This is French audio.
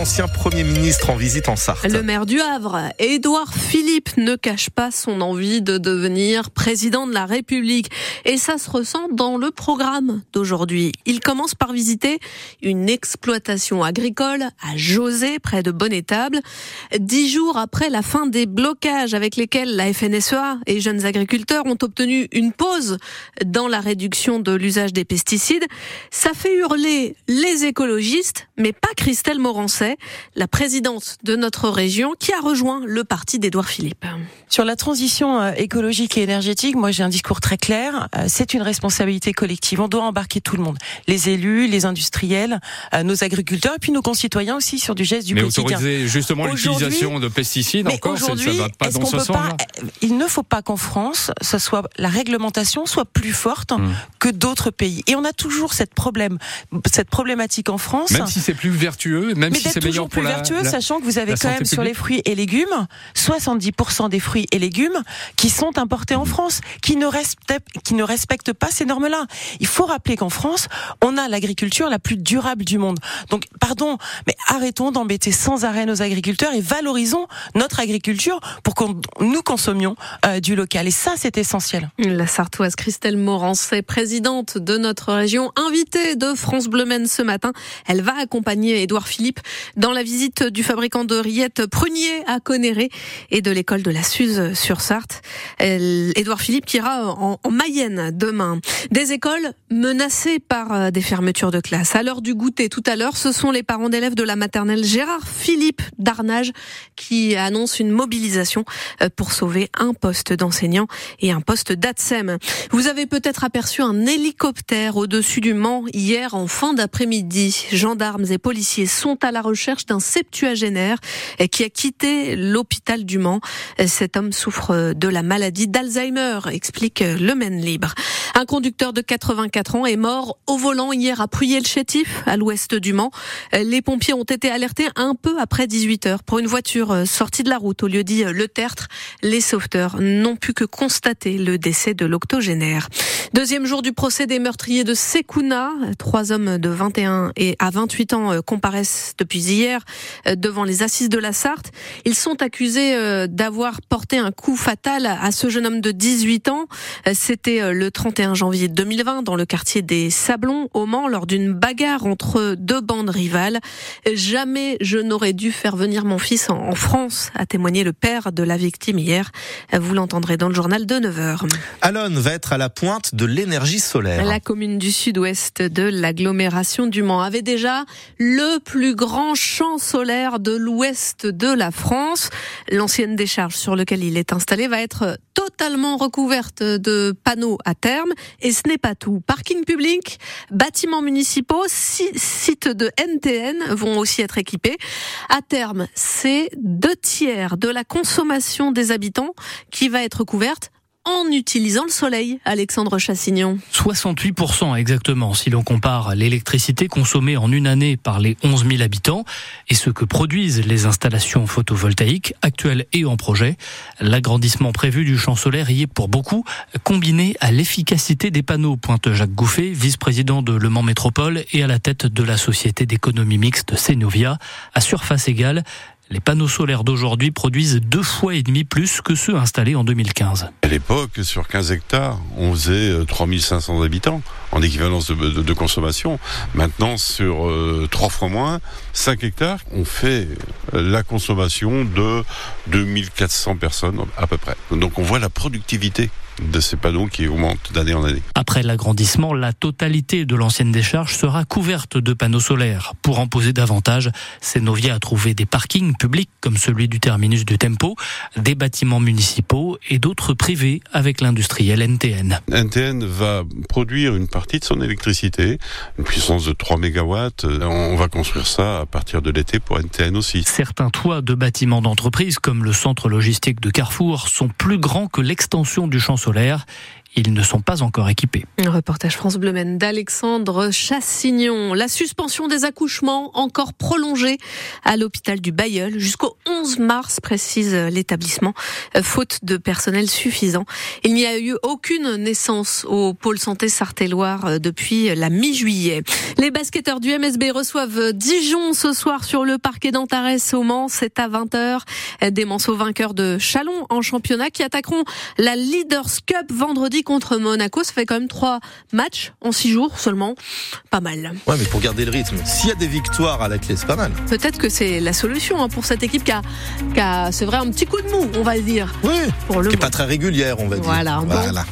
ancien Premier ministre en visite en Sarthe. Le maire du Havre, Édouard Philippe, ne cache pas son envie de devenir président de la République. Et ça se ressent dans le programme d'aujourd'hui. Il commence par visiter une exploitation agricole à José, près de Bonnetable. Dix jours après la fin des blocages avec lesquels la FNSEA et jeunes agriculteurs ont obtenu une pause dans la réduction de l'usage des pesticides, ça fait hurler les écologistes, mais pas Christelle Morancet, la présidente de notre région, qui a rejoint le parti d'Édouard Philippe. Sur la transition euh, écologique et énergétique, moi j'ai un discours très clair. Euh, c'est une responsabilité collective. On doit embarquer tout le monde, les élus, les industriels, euh, nos agriculteurs et puis nos concitoyens aussi sur du geste du mais quotidien. Mais autoriser justement l'utilisation de pesticides encore, ça va pas dans ce sens. Pas, il ne faut pas qu'en France, ce soit la réglementation soit plus forte hmm. que d'autres pays. Et on a toujours cette problème, cette problématique en France. Même si c'est plus vertueux, même mais si c'est meilleur plus vertueux, la, sachant que vous avez quand même sur les fruits et légumes 70% des fruits et légumes qui sont importés en France, qui ne respectent, qui ne respectent pas ces normes-là. Il faut rappeler qu'en France, on a l'agriculture la plus durable du monde. Donc, pardon, mais arrêtons d'embêter sans arrêt nos agriculteurs et valorisons notre agriculture pour que nous consommions euh, du local. Et ça, c'est essentiel. La Sartoise Christelle Morancet, présidente de notre région, invitée de France Bleu Maine ce matin. Elle va accompagner Édouard Philippe dans la visite du fabricant de rillettes Prunier à Conéré et de l'école de la Suze sur Sarthe. Édouard Philippe qui ira en, en, Mayenne demain. Des écoles menacées par euh, des fermetures de classe. À l'heure du goûter tout à l'heure, ce sont les parents d'élèves de la maternelle Gérard Philippe d'Arnage qui annoncent une mobilisation euh, pour sauver un poste d'enseignant et un poste d'ATSEM. Vous avez peut-être aperçu un hélicoptère au-dessus du Mans hier en fin d'après-midi. Gendarmes et policiers sont à la recherche d'un septuagénaire qui a quitté l'hôpital du Mans. Cet homme souffre de la maladie d'Alzheimer, explique le Maine Libre. Un conducteur de 84 ans est mort au volant hier à Pruyé-le-Chétif, à l'ouest du Mans. Les pompiers ont été alertés un peu après 18 heures pour une voiture sortie de la route au lieu dit Le Tertre. Les sauveteurs n'ont pu que constater le décès de l'octogénaire. Deuxième jour du procès des meurtriers de Sekouna. Trois hommes de 21 et à 28 ans euh, comparaissent depuis hier euh, devant les assises de la Sarthe. Ils sont accusés euh, d'avoir porté un coup fatal à ce jeune homme de 18 ans. C'était le 31 janvier 2020 dans le quartier des Sablons au Mans lors d'une bagarre entre deux bandes rivales. Jamais je n'aurais dû faire venir mon fils en France, a témoigné le père de la victime hier. Vous l'entendrez dans le journal de 9h. Alon va être à la pointe l'énergie solaire. La commune du sud-ouest de l'agglomération du Mans avait déjà le plus grand champ solaire de l'ouest de la France. L'ancienne décharge sur laquelle il est installé va être totalement recouverte de panneaux à terme. Et ce n'est pas tout. Parking public, bâtiments municipaux, sites de NTN vont aussi être équipés. À terme, c'est deux tiers de la consommation des habitants qui va être couverte en utilisant le soleil, Alexandre Chassignon 68% exactement, si l'on compare l'électricité consommée en une année par les 11 000 habitants et ce que produisent les installations photovoltaïques actuelles et en projet. L'agrandissement prévu du champ solaire y est pour beaucoup, combiné à l'efficacité des panneaux, pointe Jacques Gouffet, vice-président de Le Mans Métropole et à la tête de la société d'économie mixte Cenovia. À surface égale, les panneaux solaires d'aujourd'hui produisent deux fois et demi plus que ceux installés en 2015. À l'époque, sur 15 hectares, on faisait 3500 euh, habitants en équivalence de, consommation. Maintenant, sur euh, trois fois moins, 5 hectares, on fait euh, la consommation de 2400 personnes à peu près. Donc on voit la productivité de ces panneaux qui augmentent d'année en année. Après l'agrandissement, la totalité de l'ancienne décharge sera couverte de panneaux solaires. Pour en poser davantage, Cenovia a trouvé des parkings publics comme celui du terminus du Tempo, des bâtiments municipaux et d'autres privés avec l'industriel NTN. NTN va produire une partie de son électricité, une puissance de 3 MW. On va construire ça à partir de l'été pour NTN aussi. Certains toits de bâtiments d'entreprise comme le centre logistique de Carrefour sont plus grands que l'extension du champ solaire ils ne sont pas encore équipés. Un reportage France Bleu d'Alexandre Chassignon. La suspension des accouchements encore prolongée à l'hôpital du Bayeul jusqu'au 11 mars, précise l'établissement, faute de personnel suffisant. Il n'y a eu aucune naissance au pôle santé Sarthe-et-Loire euh, depuis la mi-juillet. Les basketteurs du MSB reçoivent Dijon ce soir sur le parquet d'Antares au Mans. C'est à 20h. Des Manceaux vainqueurs de Chalon en championnat qui attaqueront la Leaders Cup vendredi contre Monaco. Ça fait quand même trois matchs en six jours seulement. Pas mal. Ouais, mais pour garder le rythme, s'il y a des victoires à la clé, c'est pas mal. Peut-être que c'est la solution hein, pour cette équipe qui a, qui a c'est vrai, un petit coup de mou, on va le dire. Oui. Pour le qui n'est pas très régulière, on va dire. Voilà. voilà.